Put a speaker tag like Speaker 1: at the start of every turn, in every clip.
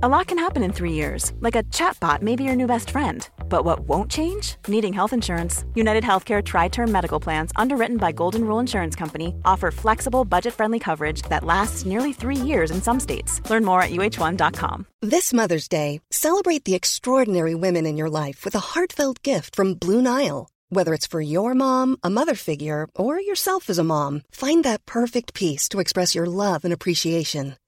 Speaker 1: A lot can happen in three years, like a chatbot may be your new best friend. But what won't change? Needing health insurance. United Healthcare Tri Term Medical Plans, underwritten by Golden Rule Insurance Company, offer flexible, budget friendly coverage that lasts nearly three years in some states. Learn more at uh1.com.
Speaker 2: This Mother's Day, celebrate the extraordinary women in your life with a heartfelt gift from Blue Nile. Whether it's for your mom, a mother figure, or yourself as a mom, find that perfect piece to express your love and appreciation.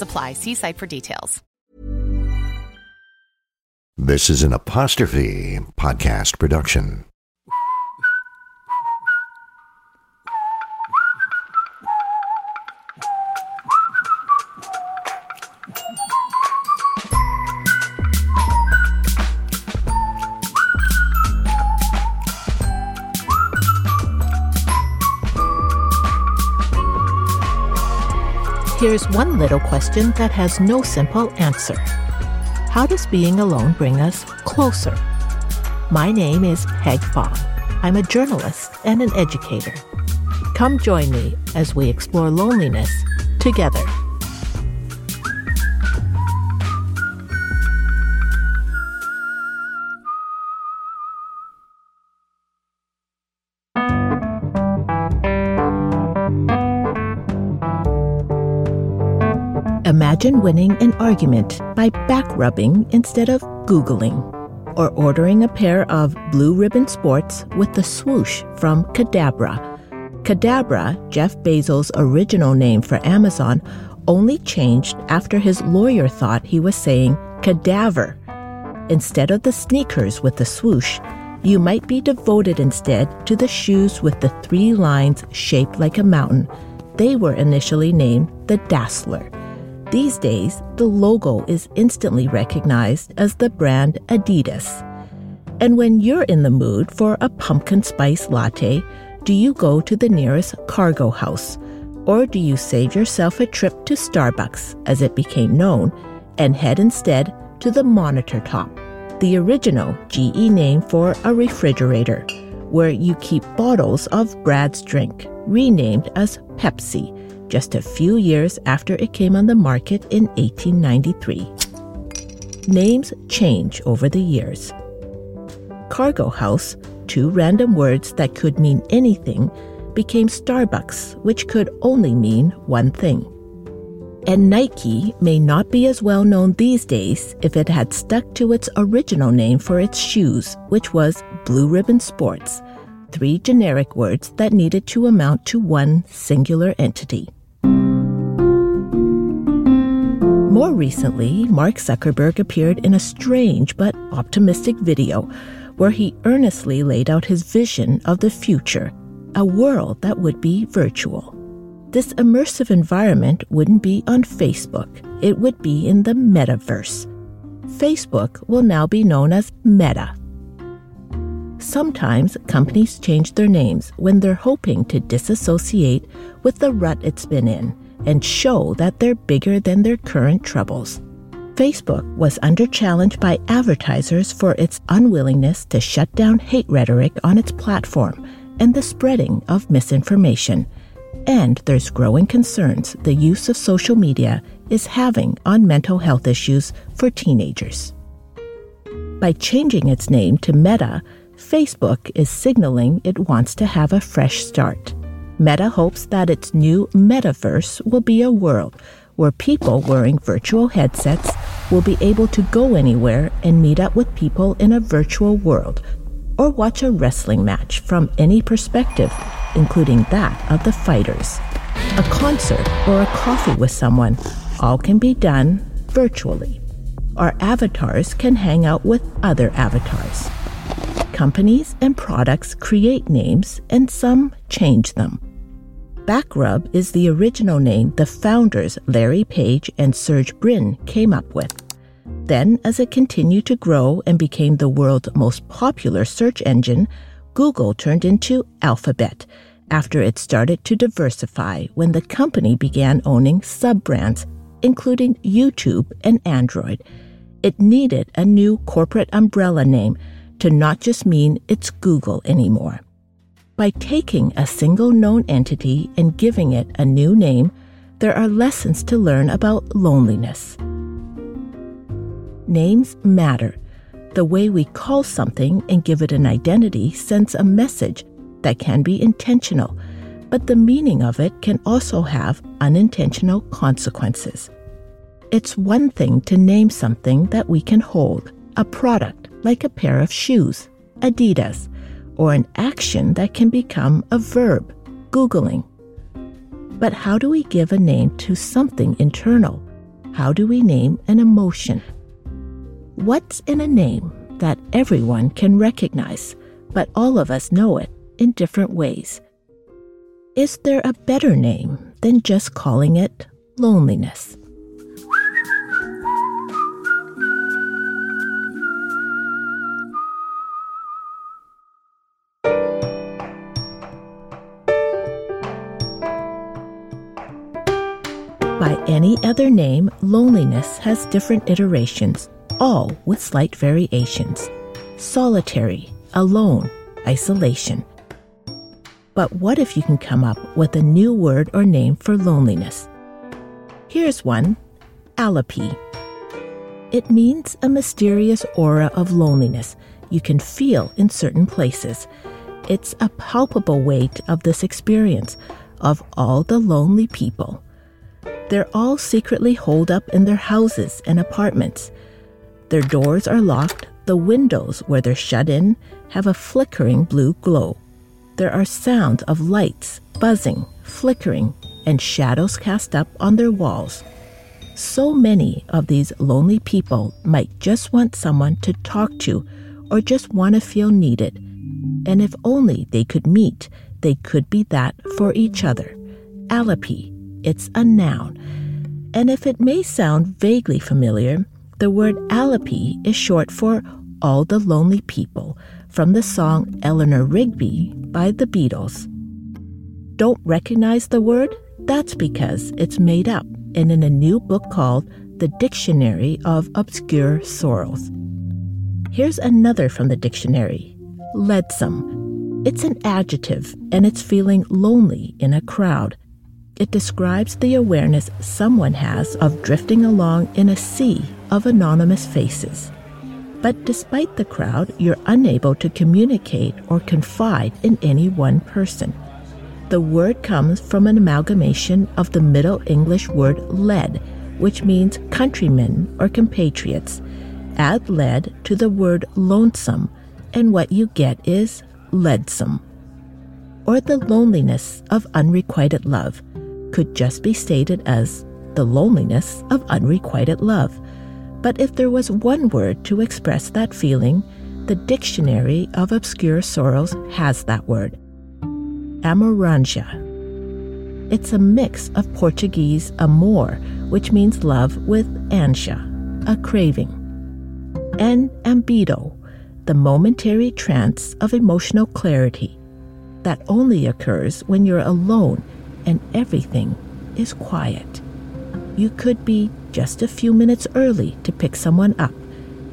Speaker 3: apply. See site for details.
Speaker 4: This is an apostrophe podcast production.
Speaker 5: Here's one little question that has no simple answer How does being alone bring us closer? My name is Peg Fong. I'm a journalist and an educator. Come join me as we explore loneliness together. Imagine winning an argument by back rubbing instead of Googling, or ordering a pair of blue ribbon sports with the swoosh from Cadabra. Cadabra, Jeff Bezos' original name for Amazon, only changed after his lawyer thought he was saying cadaver. Instead of the sneakers with the swoosh, you might be devoted instead to the shoes with the three lines shaped like a mountain. They were initially named the Dassler. These days, the logo is instantly recognized as the brand Adidas. And when you're in the mood for a pumpkin spice latte, do you go to the nearest cargo house? Or do you save yourself a trip to Starbucks, as it became known, and head instead to the Monitor Top, the original GE name for a refrigerator, where you keep bottles of Brad's drink, renamed as Pepsi just a few years after it came on the market in 1893. Names change over the years. Cargo House, two random words that could mean anything, became Starbucks, which could only mean one thing. And Nike may not be as well known these days if it had stuck to its original name for its shoes, which was Blue Ribbon Sports, three generic words that needed to amount to one singular entity. More recently, Mark Zuckerberg appeared in a strange but optimistic video where he earnestly laid out his vision of the future a world that would be virtual. This immersive environment wouldn't be on Facebook, it would be in the metaverse. Facebook will now be known as Meta. Sometimes companies change their names when they're hoping to disassociate with the rut it's been in and show that they're bigger than their current troubles. Facebook was under challenge by advertisers for its unwillingness to shut down hate rhetoric on its platform and the spreading of misinformation. And there's growing concerns the use of social media is having on mental health issues for teenagers. By changing its name to Meta, Facebook is signaling it wants to have a fresh start. Meta hopes that its new metaverse will be a world where people wearing virtual headsets will be able to go anywhere and meet up with people in a virtual world or watch a wrestling match from any perspective, including that of the fighters. A concert or a coffee with someone all can be done virtually. Our avatars can hang out with other avatars. Companies and products create names and some change them. Backrub is the original name the founders Larry Page and Serge Brin came up with. Then, as it continued to grow and became the world's most popular search engine, Google turned into Alphabet after it started to diversify when the company began owning sub brands, including YouTube and Android. It needed a new corporate umbrella name to not just mean it's Google anymore. By taking a single known entity and giving it a new name, there are lessons to learn about loneliness. Names matter. The way we call something and give it an identity sends a message that can be intentional, but the meaning of it can also have unintentional consequences. It's one thing to name something that we can hold, a product like a pair of shoes, Adidas, or an action that can become a verb, Googling. But how do we give a name to something internal? How do we name an emotion? What's in a name that everyone can recognize, but all of us know it in different ways? Is there a better name than just calling it loneliness? By any other name, loneliness has different iterations all with slight variations solitary, alone, isolation. But what if you can come up with a new word or name for loneliness? Here's one alopy. It means a mysterious aura of loneliness you can feel in certain places. It's a palpable weight of this experience of all the lonely people. They're all secretly holed up in their houses and apartments their doors are locked, the windows where they're shut in have a flickering blue glow. There are sounds of lights, buzzing, flickering, and shadows cast up on their walls. So many of these lonely people might just want someone to talk to or just want to feel needed. And if only they could meet, they could be that for each other. Alopy, it's a noun. And if it may sound vaguely familiar, the word alopy is short for All the Lonely People from the song Eleanor Rigby by the Beatles. Don't recognize the word? That's because it's made up and in a new book called The Dictionary of Obscure Sorrows. Here's another from the dictionary ledsome. It's an adjective and it's feeling lonely in a crowd. It describes the awareness someone has of drifting along in a sea of anonymous faces. But despite the crowd, you're unable to communicate or confide in any one person. The word comes from an amalgamation of the Middle English word led, which means countrymen or compatriots. Add led to the word lonesome, and what you get is ledsome. Or the loneliness of unrequited love could just be stated as the loneliness of unrequited love. But if there was one word to express that feeling, the Dictionary of Obscure Sorrows has that word amoranja. It's a mix of Portuguese amor, which means love, with ansia, a craving, and ambedo, the momentary trance of emotional clarity that only occurs when you're alone and everything is quiet. You could be just a few minutes early to pick someone up,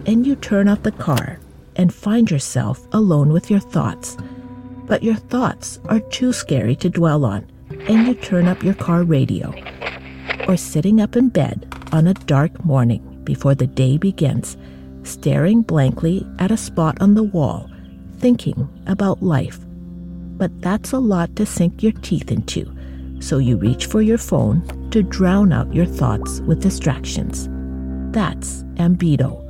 Speaker 5: and you turn off the car and find yourself alone with your thoughts. But your thoughts are too scary to dwell on, and you turn up your car radio. Or sitting up in bed on a dark morning before the day begins, staring blankly at a spot on the wall, thinking about life. But that's a lot to sink your teeth into so you reach for your phone to drown out your thoughts with distractions. That's ambedo,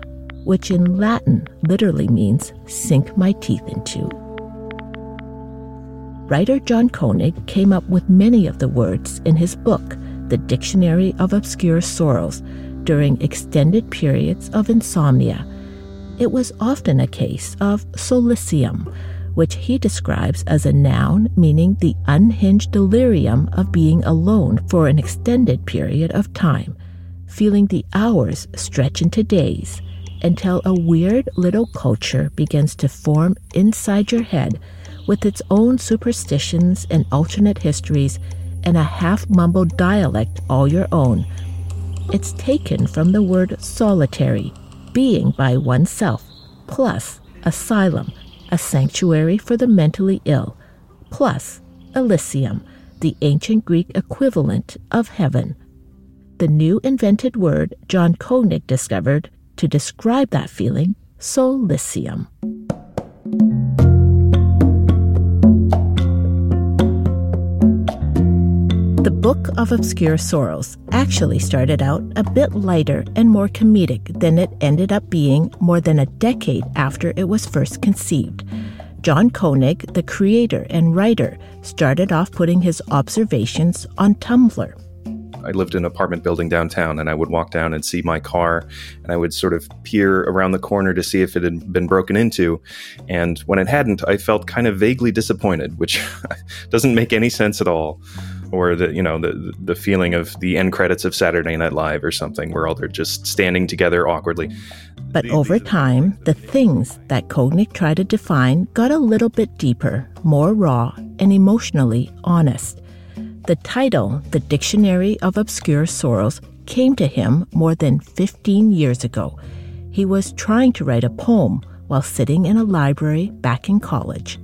Speaker 5: which in Latin literally means sink my teeth into. Writer John Koenig came up with many of the words in his book, The Dictionary of Obscure Sorrows, during extended periods of insomnia. It was often a case of solysium, which he describes as a noun meaning the unhinged delirium of being alone for an extended period of time, feeling the hours stretch into days until a weird little culture begins to form inside your head with its own superstitions and alternate histories and a half mumbled dialect all your own. It's taken from the word solitary, being by oneself, plus asylum, a sanctuary for the mentally ill, plus Elysium, the ancient Greek equivalent of heaven. The new invented word John Koenig discovered to describe that feeling, solysium. Book of Obscure Sorrows actually started out a bit lighter and more comedic than it ended up being more than a decade after it was first conceived. John Koenig, the creator and writer, started off putting his observations on Tumblr.
Speaker 6: I lived in an apartment building downtown, and I would walk down and see my car, and I would sort of peer around the corner to see if it had been broken into. And when it hadn't, I felt kind of vaguely disappointed, which doesn't make any sense at all or the you know the the feeling of the end credits of Saturday Night Live or something, where all they're just standing together awkwardly.
Speaker 5: But over time, the things that Koenig tried to define got a little bit deeper, more raw, and emotionally honest. The title, The Dictionary of Obscure Sorrows, came to him more than 15 years ago. He was trying to write a poem while sitting in a library back in college.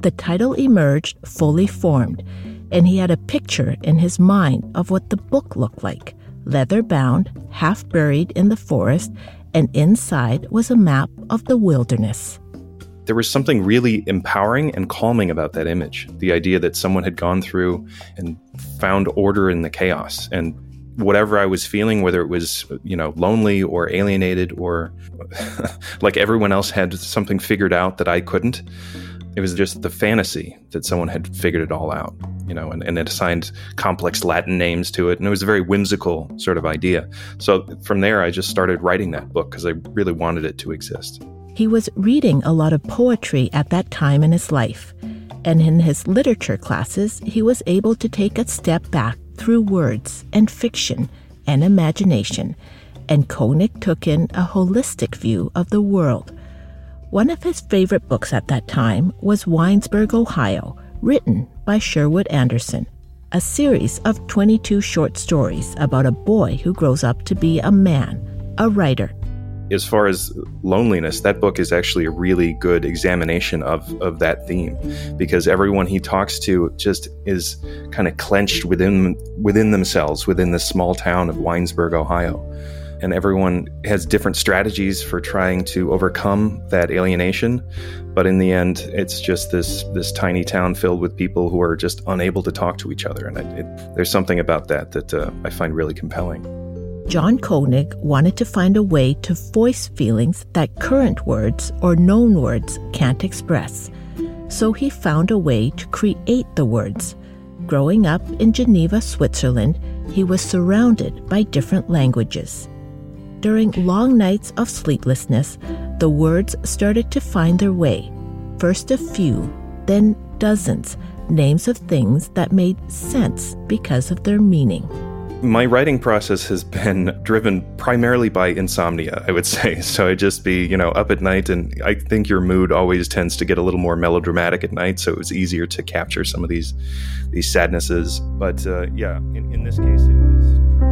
Speaker 5: The title emerged fully formed and he had a picture in his mind of what the book looked like leather bound, half buried in the forest, and inside was a map of the wilderness.
Speaker 6: There was something really empowering and calming about that image. The idea that someone had gone through and found order in the chaos and whatever I was feeling, whether it was, you know, lonely or alienated or like everyone else had something figured out that I couldn't, it was just the fantasy that someone had figured it all out, you know, and, and it assigned complex Latin names to it. And it was a very whimsical sort of idea. So from there, I just started writing that book because I really wanted it to exist.
Speaker 5: He was reading a lot of poetry at that time in his life. And in his literature classes, he was able to take a step back through words and fiction and imagination. And Koenig took in a holistic view of the world one of his favorite books at that time was Winesburg, Ohio, written by Sherwood Anderson, a series of 22 short stories about a boy who grows up to be a man, a writer.
Speaker 6: As far as loneliness, that book is actually a really good examination of, of that theme because everyone he talks to just is kind of clenched within within themselves within this small town of Winesburg, Ohio and everyone has different strategies for trying to overcome that alienation. But in the end it's just this this tiny town filled with people who are just unable to talk to each other. And it, it, there's something about that that uh, i find really compelling.
Speaker 5: John koenig wanted to find a way to voice feelings that current words or known words can't express. So he found a way to create the words. Growing up in geneva switzerland he was surrounded by different languages during long nights of sleeplessness, the words started to find their way. First a few, then dozens, names of things that made sense because of their meaning.
Speaker 6: My writing process has been driven primarily by insomnia, I would say. So I'd just be, you know, up at night, and I think your mood always tends to get a little more melodramatic at night. So it was easier to capture some of these these sadnesses. But uh, yeah, in, in this case, it was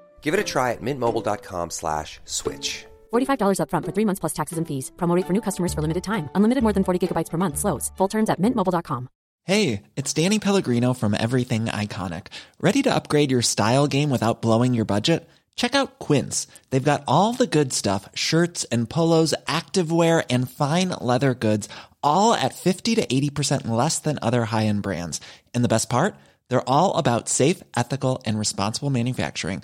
Speaker 7: Give it a try at mintmobile.com slash switch.
Speaker 8: $45 upfront for three months plus taxes and fees. Promote for new customers for limited time. Unlimited more than 40 gigabytes per month. Slows. Full terms at mintmobile.com.
Speaker 9: Hey, it's Danny Pellegrino from Everything Iconic. Ready to upgrade your style game without blowing your budget? Check out Quince. They've got all the good stuff shirts and polos, activewear, and fine leather goods, all at 50 to 80% less than other high end brands. And the best part? They're all about safe, ethical, and responsible manufacturing.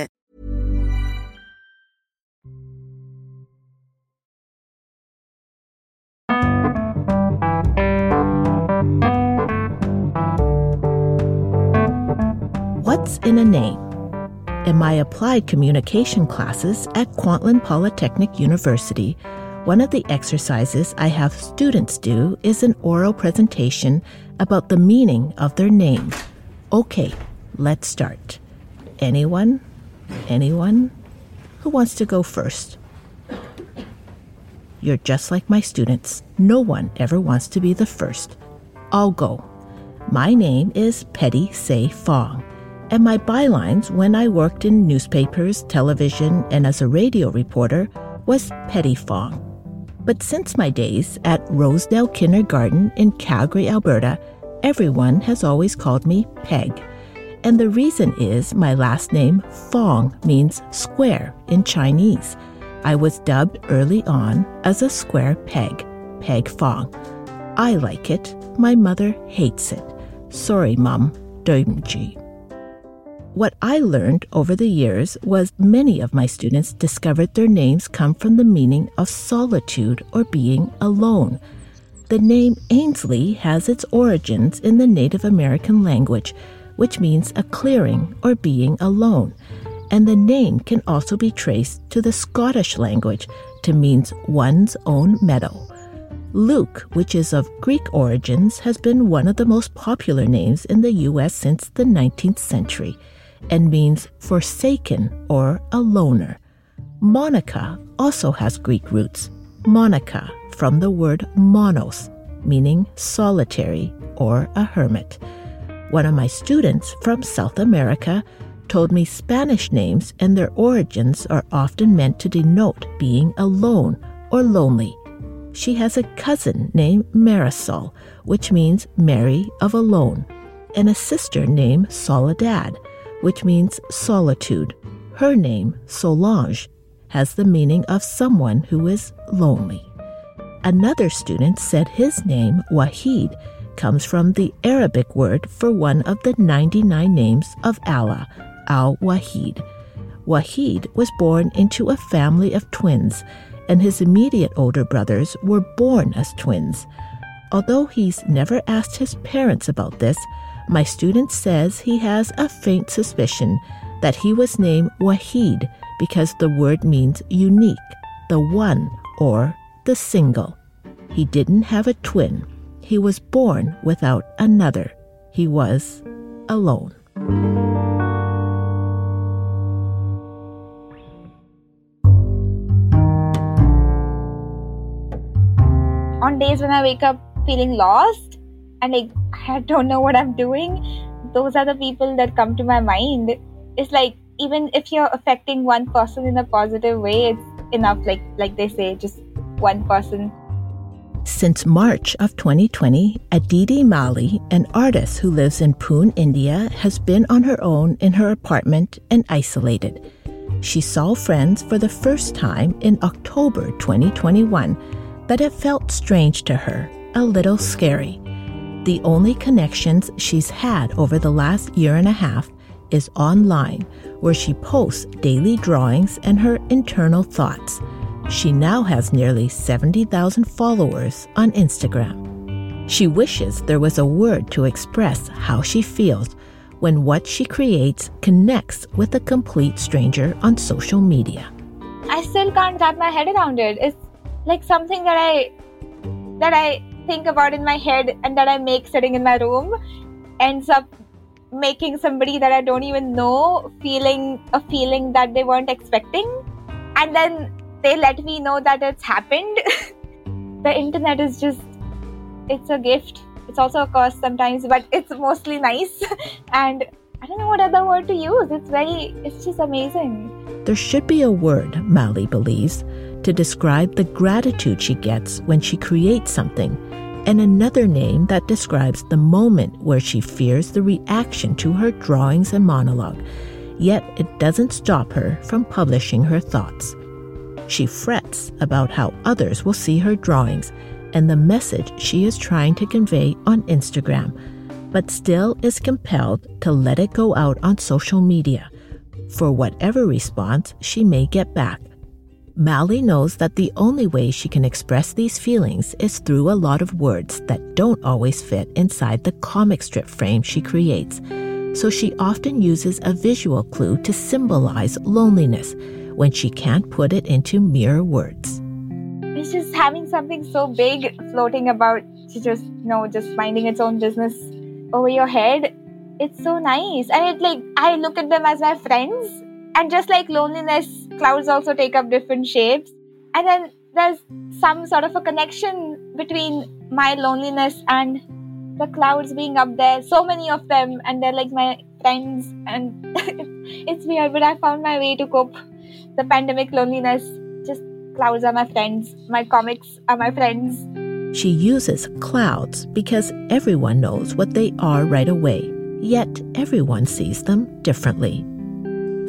Speaker 5: What's in a name? In my applied communication classes at Kwantlen Polytechnic University, one of the exercises I have students do is an oral presentation about the meaning of their name. Okay, let's start. Anyone? Anyone? Who wants to go first? You're just like my students. No one ever wants to be the first. I'll go. My name is Petty Say Fong, and my bylines when I worked in newspapers, television, and as a radio reporter was Petty Fong. But since my days at Rosedale Kindergarten in Calgary, Alberta, everyone has always called me Peg. And the reason is my last name, Fong, means square in Chinese. I was dubbed early on as a square peg, Peg Fong. I like it. My mother hates it. Sorry, Mum. Doimji. What I learned over the years was many of my students discovered their names come from the meaning of solitude or being alone. The name Ainsley has its origins in the Native American language, which means a clearing or being alone. And the name can also be traced to the Scottish language to means one's own meadow. Luke, which is of Greek origins, has been one of the most popular names in the U.S. since the 19th century and means forsaken or a loner. Monica also has Greek roots. Monica, from the word monos, meaning solitary or a hermit. One of my students from South America told me Spanish names and their origins are often meant to denote being alone or lonely. She has a cousin named Marisol, which means Mary of Alone, and a sister named Soledad, which means solitude. Her name, Solange, has the meaning of someone who is lonely. Another student said his name, Wahid, comes from the Arabic word for one of the 99 names of Allah, Al Wahid. Wahid was born into a family of twins, and his immediate older brothers were born as twins. Although he's never asked his parents about this, my student says he has a faint suspicion that he was named Wahid because the word means unique, the one, or the single. He didn't have a twin. He was born without another. He was alone.
Speaker 10: On days when I wake up feeling lost and like I don't know what I'm doing, those are the people that come to my mind. It's like even if you're affecting one person in a positive way, it's enough. Like like they say, just one person.
Speaker 5: Since March of 2020, Aditi Mali, an artist who lives in Pune, India, has been on her own in her apartment and isolated. She saw friends for the first time in October 2021, but it felt strange to her, a little scary. The only connections she's had over the last year and a half is online, where she posts daily drawings and her internal thoughts. She now has nearly 70,000 followers on Instagram. She wishes there was a word to express how she feels when what she creates connects with a complete stranger on social media.
Speaker 10: I still can't wrap my head around it. It's like something that I that I think about in my head and that I make sitting in my room ends up making somebody that I don't even know feeling a feeling that they weren't expecting. And then they let me know that it's happened. the internet is just, it's a gift. It's also a curse sometimes, but it's mostly nice. and I don't know what other word to use. It's very, it's just amazing.
Speaker 5: There should be a word, Mali believes, to describe the gratitude she gets when she creates something and another name that describes the moment where she fears the reaction to her drawings and monologue, yet it doesn't stop her from publishing her thoughts. She frets about how others will see her drawings and the message she is trying to convey on Instagram, but still is compelled to let it go out on social media for whatever response she may get back. Mali knows that the only way she can express these feelings is through a lot of words that don't always fit inside the comic strip frame she creates. So she often uses a visual clue to symbolize loneliness when she can't put it into mere words.
Speaker 10: It's just having something so big floating about to just, you know, just minding its own business over your head. It's so nice. And it like I look at them as my friends and just like loneliness, clouds also take up different shapes. And then there's some sort of a connection between my loneliness and the clouds being up there. So many of them, and they're like my friends. And it's weird, but I found my way to cope. The pandemic loneliness, just clouds are my friends. My comics are my friends.
Speaker 5: She uses clouds because everyone knows what they are right away, yet everyone sees them differently.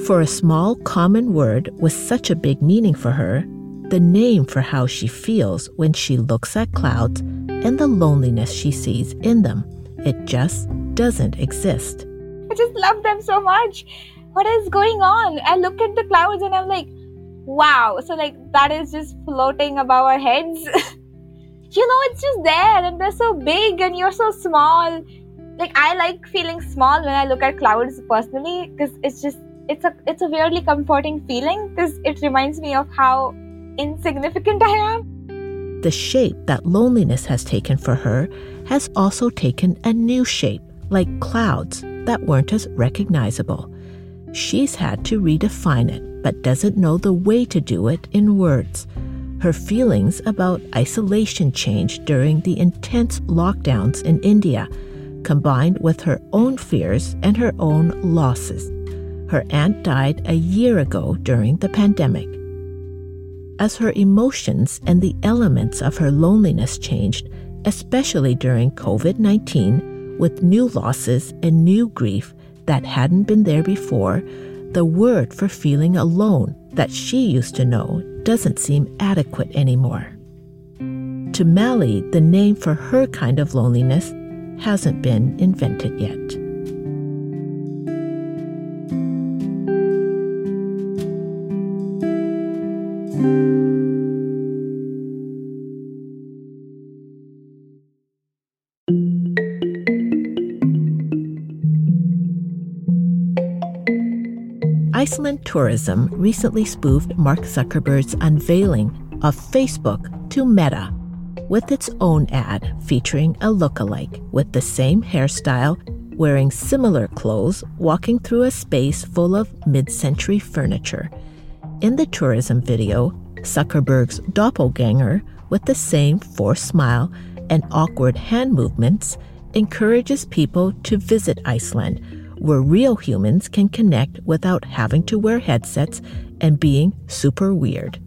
Speaker 5: For a small common word with such a big meaning for her, the name for how she feels when she looks at clouds and the loneliness she sees in them, it just doesn't exist.
Speaker 10: I just love them so much. What is going on? I look at the clouds and I'm like, wow. So, like, that is just floating above our heads. you know, it's just there and they're so big and you're so small. Like, I like feeling small when I look at clouds personally because it's just it's a it's a weirdly comforting feeling because it reminds me of how insignificant I am.
Speaker 5: The shape that loneliness has taken for her has also taken a new shape, like clouds that weren't as recognizable. She's had to redefine it, but doesn't know the way to do it in words. Her feelings about isolation changed during the intense lockdowns in India, combined with her own fears and her own losses. Her aunt died a year ago during the pandemic. As her emotions and the elements of her loneliness changed, especially during COVID 19, with new losses and new grief that hadn't been there before, the word for feeling alone that she used to know doesn't seem adequate anymore. To Mali, the name for her kind of loneliness hasn't been invented yet. Iceland Tourism recently spoofed Mark Zuckerberg's unveiling of Facebook to Meta with its own ad featuring a look-alike with the same hairstyle, wearing similar clothes, walking through a space full of mid century furniture. In the tourism video, Zuckerberg's doppelganger, with the same forced smile and awkward hand movements, encourages people to visit Iceland where real humans can connect without having to wear headsets and being super weird.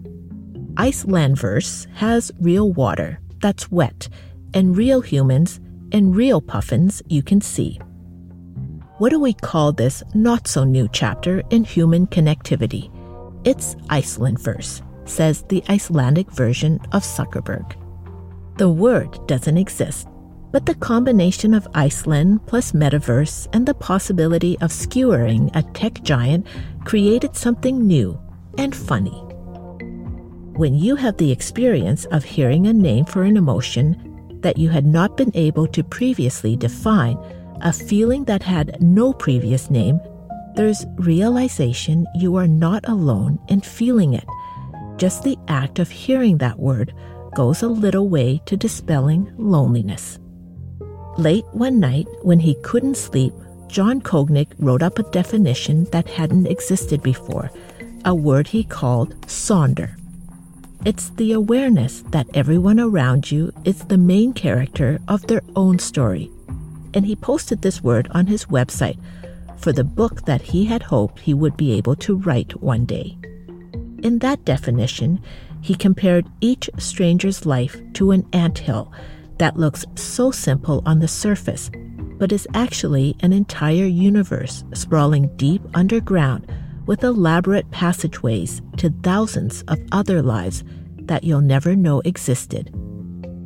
Speaker 5: Icelandverse has real water that's wet and real humans and real puffins you can see. What do we call this not so new chapter in human connectivity? It's Icelandverse, says the Icelandic version of Zuckerberg. The word doesn't exist, but the combination of Iceland plus metaverse and the possibility of skewering a tech giant created something new and funny. When you have the experience of hearing a name for an emotion that you had not been able to previously define, a feeling that had no previous name, there's realization you are not alone in feeling it. Just the act of hearing that word goes a little way to dispelling loneliness. Late one night, when he couldn't sleep, John Koenig wrote up a definition that hadn't existed before, a word he called sonder. It's the awareness that everyone around you is the main character of their own story. And he posted this word on his website for the book that he had hoped he would be able to write one day. In that definition, he compared each stranger's life to an ant hill that looks so simple on the surface, but is actually an entire universe sprawling deep underground with elaborate passageways to thousands of other lives that you'll never know existed.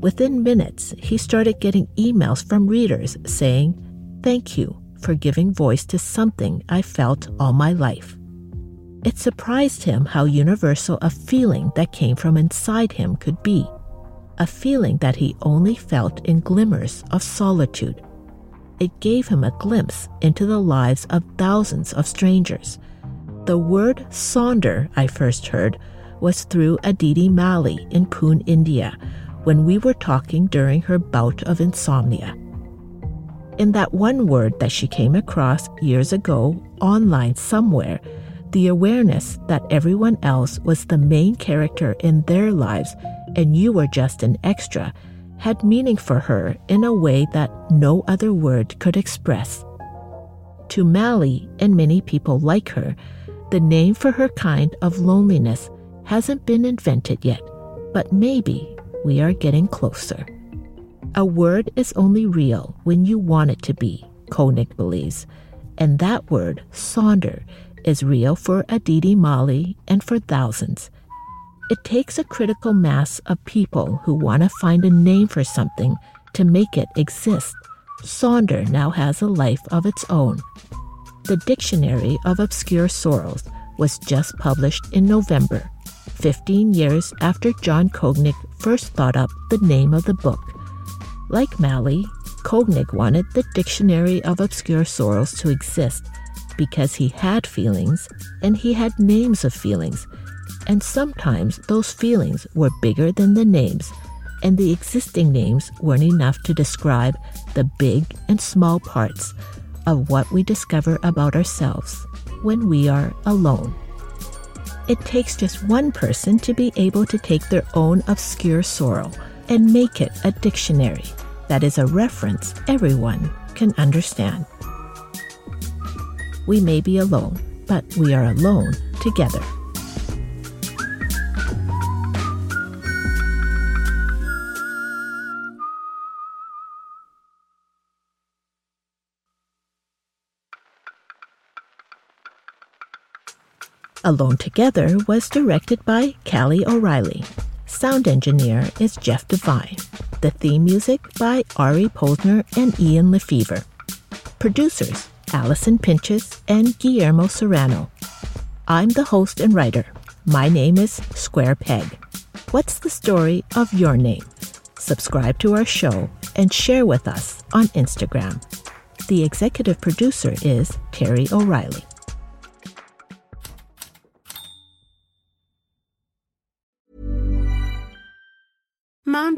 Speaker 5: Within minutes, he started getting emails from readers saying, Thank you for giving voice to something I felt all my life. It surprised him how universal a feeling that came from inside him could be a feeling that he only felt in glimmers of solitude. It gave him a glimpse into the lives of thousands of strangers. The word sonder I first heard was through Aditi Mali in Pune, India, when we were talking during her bout of insomnia. In that one word that she came across years ago online somewhere, the awareness that everyone else was the main character in their lives and you were just an extra had meaning for her in a way that no other word could express. To Mali and many people like her, the name for her kind of loneliness hasn't been invented yet, but maybe we are getting closer. A word is only real when you want it to be, Koenig believes, and that word, sonder, is real for Aditi Mali and for thousands. It takes a critical mass of people who want to find a name for something to make it exist. Sonder now has a life of its own. The Dictionary of Obscure Sorrows was just published in November, 15 years after John Koenig first thought up the name of the book. Like Mali, Koenig wanted the Dictionary of Obscure Sorrows to exist because he had feelings and he had names of feelings and sometimes those feelings were bigger than the names, and the existing names weren't enough to describe the big and small parts of what we discover about ourselves when we are alone. It takes just one person to be able to take their own obscure sorrow and make it a dictionary that is a reference everyone can understand. We may be alone, but we are alone together. Alone Together was directed by Callie O'Reilly. Sound engineer is Jeff Devine. The theme music by Ari Posner and Ian LeFeuvre. Producers Allison Pinches and Guillermo Serrano. I'm the host and writer. My name is Square Peg. What's the story of your name? Subscribe to our show and share with us on Instagram. The executive producer is Terry O'Reilly.